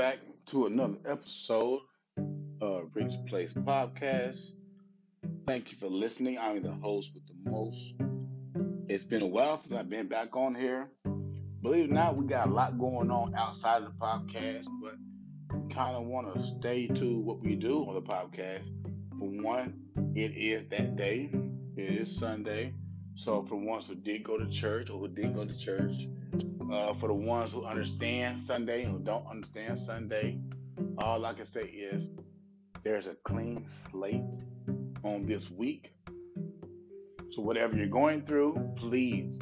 back to another episode of Rick's Place Podcast. Thank you for listening. I'm the host with the most. It's been a while since I've been back on here. Believe it or not, we got a lot going on outside of the podcast, but kind of want to stay to what we do on the podcast. For one, it is that day. It is Sunday. So for ones who did go to church or who did go to church, uh, for the ones who understand Sunday and who don't understand Sunday, all I can say is there's a clean slate on this week. So whatever you're going through, please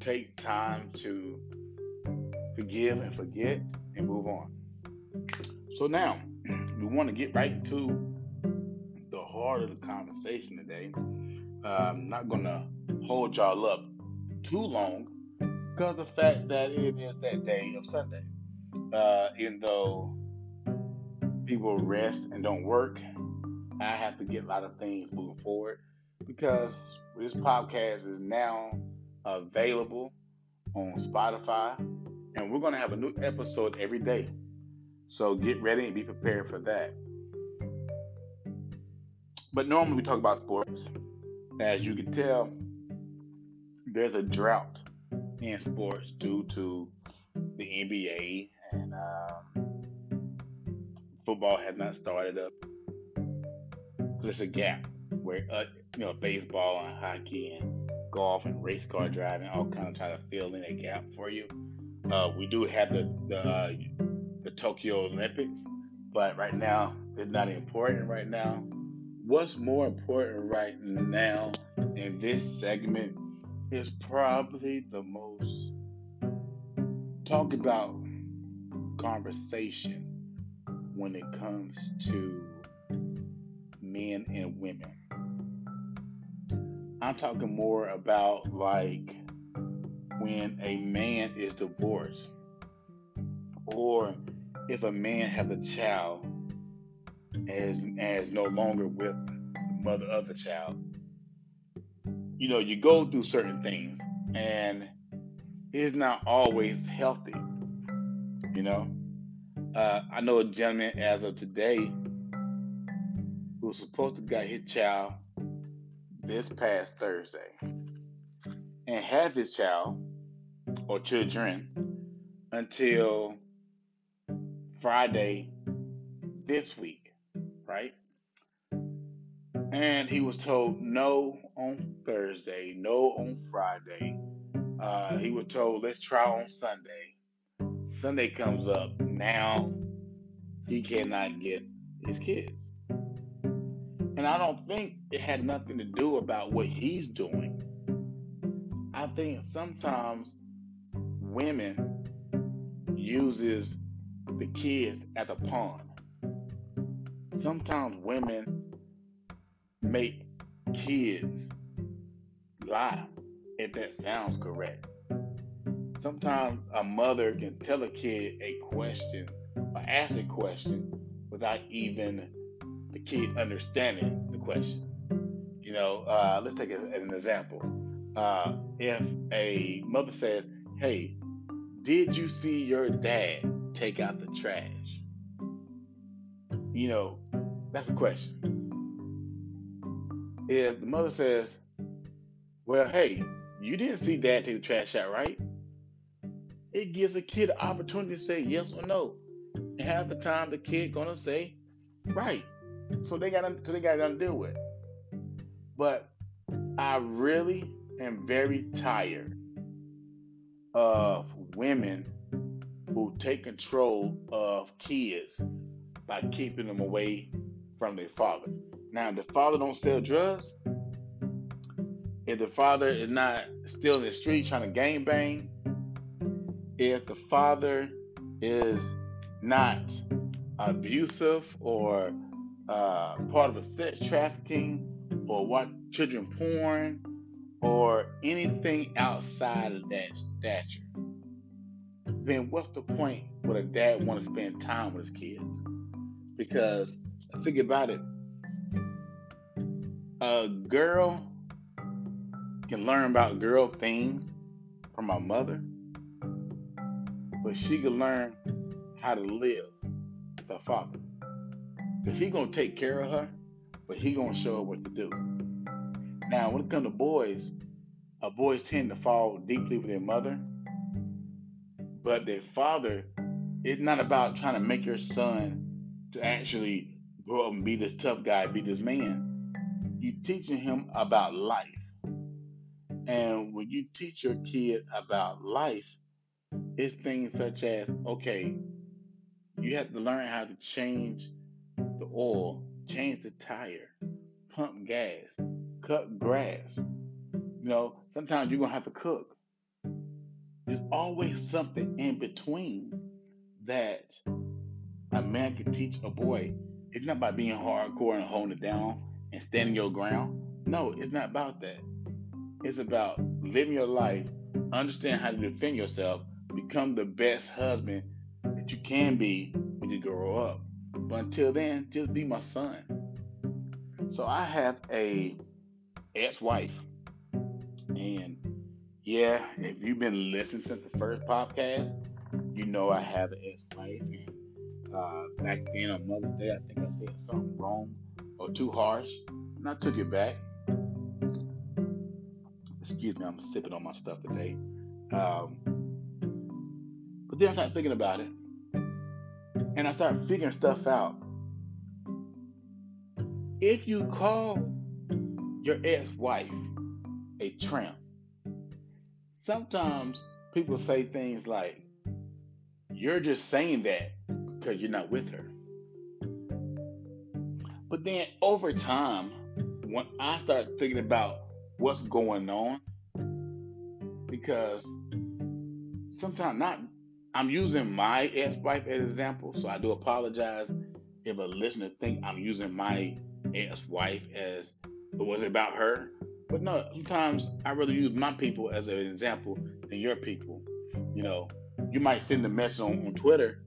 take time to forgive and forget and move on. So now we want to get right into the heart of the conversation today. Uh, I'm not gonna hold y'all up too long because the fact that it is that day of Sunday. Uh, even though people rest and don't work, I have to get a lot of things moving forward because this podcast is now available on Spotify, and we're going to have a new episode every day. So get ready and be prepared for that. But normally we talk about sports. As you can tell, there's a drought in sports due to the NBA and um, football has not started up. There's a gap where uh, you know baseball and hockey and golf and race car driving all kind of try to fill in a gap for you. Uh, we do have the the, uh, the Tokyo Olympics, but right now it's not important right now. What's more important right now in this segment is probably the most talked about conversation when it comes to men and women. I'm talking more about like when a man is divorced or if a man has a child as as no longer with the mother of the child you know, you go through certain things and it's not always healthy. You know, uh, I know a gentleman as of today who was supposed to get his child this past Thursday and have his child or children until Friday this week, right? And he was told no on Thursday, no on Friday. Uh, he was told, let's try on Sunday. Sunday comes up. Now he cannot get his kids. And I don't think it had nothing to do about what he's doing. I think sometimes women uses the kids as a pawn. Sometimes women make kids lie, if that sounds correct. Sometimes a mother can tell a kid a question or ask a question without even the kid understanding the question. You know, uh, let's take an example. Uh, if a mother says, Hey, did you see your dad take out the trash? You know, that's a question if the mother says, Well, hey, you didn't see dad take the trash out, right? It gives a kid an opportunity to say yes or no. And half the time the kid gonna say, right. So they got so they got to deal with. But I really am very tired of women who take control of kids by keeping them away from their father. Now, if the father don't sell drugs, if the father is not still in the street trying to gang bang, if the father is not abusive or uh, part of a sex trafficking or watch children porn or anything outside of that stature, then what's the point would a dad want to spend time with his kids? Because think about it, a girl can learn about girl things from her mother, but she can learn how to live with her father. Because he gonna take care of her, but he gonna show her what to do. Now, when it comes to boys, uh, boys tend to fall deeply with their mother, but their father is not about trying to make your son to actually grow up and be this tough guy, be this man. Teaching him about life. And when you teach your kid about life, it's things such as, okay, you have to learn how to change the oil, change the tire, pump gas, cut grass. You know, sometimes you're gonna have to cook. There's always something in between that a man can teach a boy. It's not about being hardcore and holding it down and standing your ground. No, it's not about that. It's about living your life, understand how to defend yourself, become the best husband that you can be when you grow up. But until then, just be my son. So I have a ex-wife, and yeah, if you've been listening since the first podcast, you know I have an ex-wife. And uh, back then on Mother's Day, I think I said something wrong or too harsh, and I took it back. Excuse me, I'm sipping on my stuff today. Um, but then I started thinking about it, and I started figuring stuff out. If you call your ex-wife a tramp, sometimes people say things like, "You're just saying that because you're not with her." But then over time, when I start thinking about what's going on, because sometimes not I'm using my ex-wife as an example, so I do apologize if a listener think I'm using my ex-wife as it was about her. But no, sometimes I rather use my people as an example than your people. You know, you might send a message on, on Twitter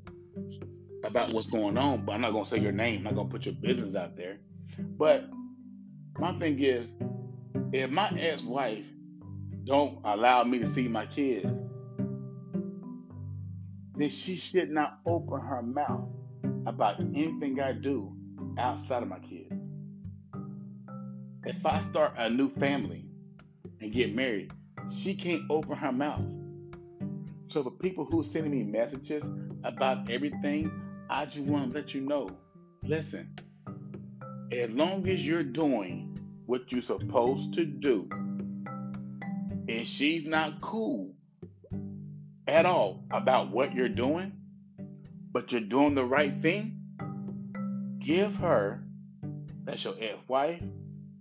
about what's going on, but I'm not gonna say your name, I'm not gonna put your business out there. But my thing is, if my ex-wife don't allow me to see my kids, then she should not open her mouth about anything I do outside of my kids. If I start a new family and get married, she can't open her mouth. So for people who are sending me messages about everything, I just want to let you know, listen, as long as you're doing what you're supposed to do, and she's not cool at all about what you're doing, but you're doing the right thing, give her, that's your ex-wife,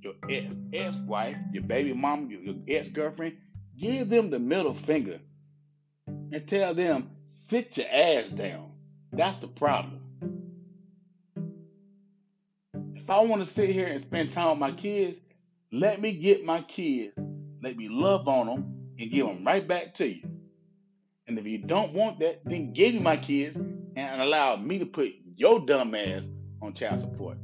your ex ex-wife, your baby mom, your, your ex-girlfriend, give them the middle finger and tell them, sit your ass down. That's the problem. If I want to sit here and spend time with my kids, let me get my kids, let me love on them, and give them right back to you. And if you don't want that, then give me my kids and allow me to put your dumb ass on child support.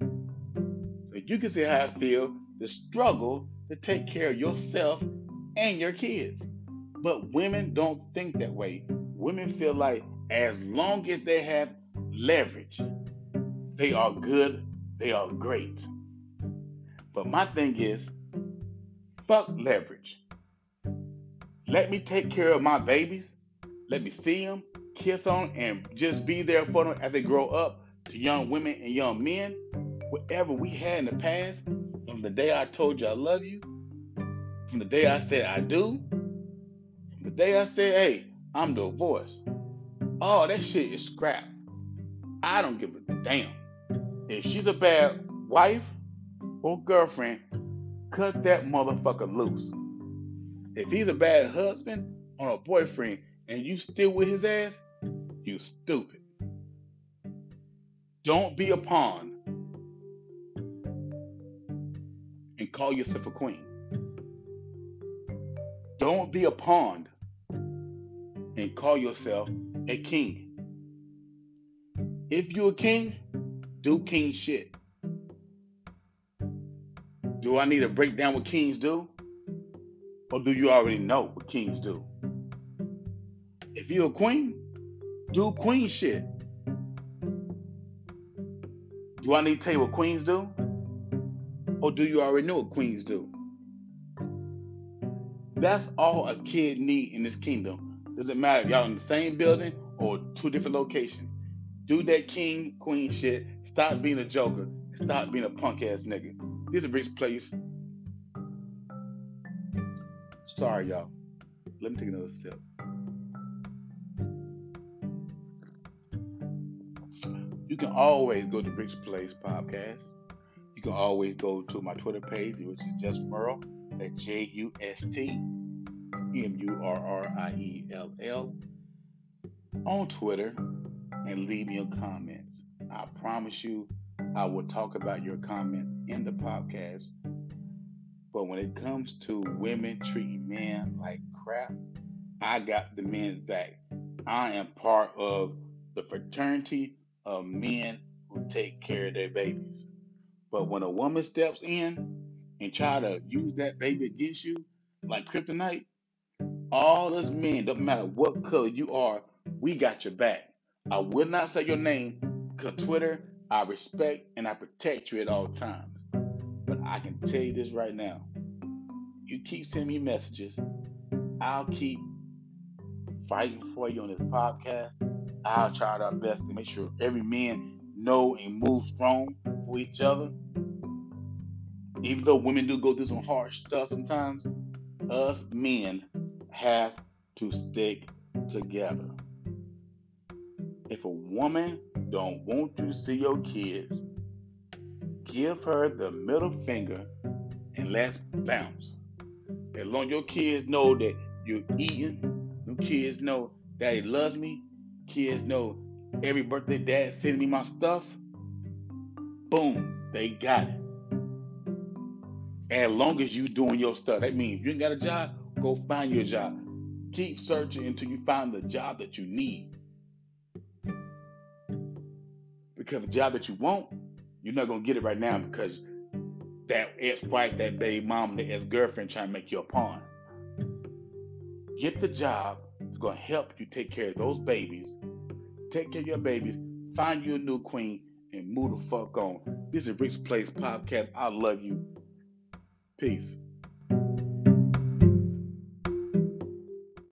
You can see how I feel the struggle to take care of yourself and your kids. But women don't think that way. Women feel like as long as they have leverage, they are good, they are great. But my thing is, fuck leverage. Let me take care of my babies. Let me see them, kiss on, and just be there for them as they grow up to young women and young men. Whatever we had in the past, from the day I told you I love you, from the day I said I do, from the day I said, hey, I'm divorced. Oh, that shit is scrap. I don't give a damn. If she's a bad wife or girlfriend, cut that motherfucker loose. If he's a bad husband or a boyfriend and you still with his ass, you stupid. Don't be a pawn and call yourself a queen. Don't be a pawn and call yourself a king. If you're a king, do king shit. Do I need to break down what kings do? Or do you already know what kings do? If you're a queen, do queen shit. Do I need to tell you what queens do? Or do you already know what queens do? That's all a kid need in this kingdom. Doesn't matter if y'all in the same building or two different locations. Do that king queen shit. Stop being a joker. Stop being a punk ass nigga. This is a rich place. Sorry, y'all. Let me take another sip. You can always go to Rich Place Podcast. You can always go to my Twitter page, which is just Murriell at J U S T M U R R I E L L on Twitter and leave me your comments. I promise you, I will talk about your comments in the podcast. But when it comes to women treating men like crap, I got the men's back. I am part of the fraternity of men who take care of their babies. But when a woman steps in and try to use that baby against you like kryptonite, all us men, don't matter what color you are, we got your back. I will not say your name because Twitter, I respect and I protect you at all times. But I can tell you this right now. You keep sending me messages, I'll keep fighting for you on this podcast. I'll try our best to make sure every man know and move strong for each other. Even though women do go through some hard stuff sometimes, us men have to stick together. If a woman don't want you to see your kids, give her the middle finger and let's bounce. As long as your kids know that you're eating, your kids know daddy loves me, kids know every birthday dad sending me my stuff, boom, they got it. As long as you doing your stuff, that means you ain't got a job, go find your job. Keep searching until you find the job that you need. Because the job that you want, you're not gonna get it right now because that ex-wife, that baby mom, that ex-girlfriend trying to make you a pawn. Get the job that's gonna help you take care of those babies, take care of your babies, find you a new queen, and move the fuck on. This is Rick's Place Podcast. I love you. Peace.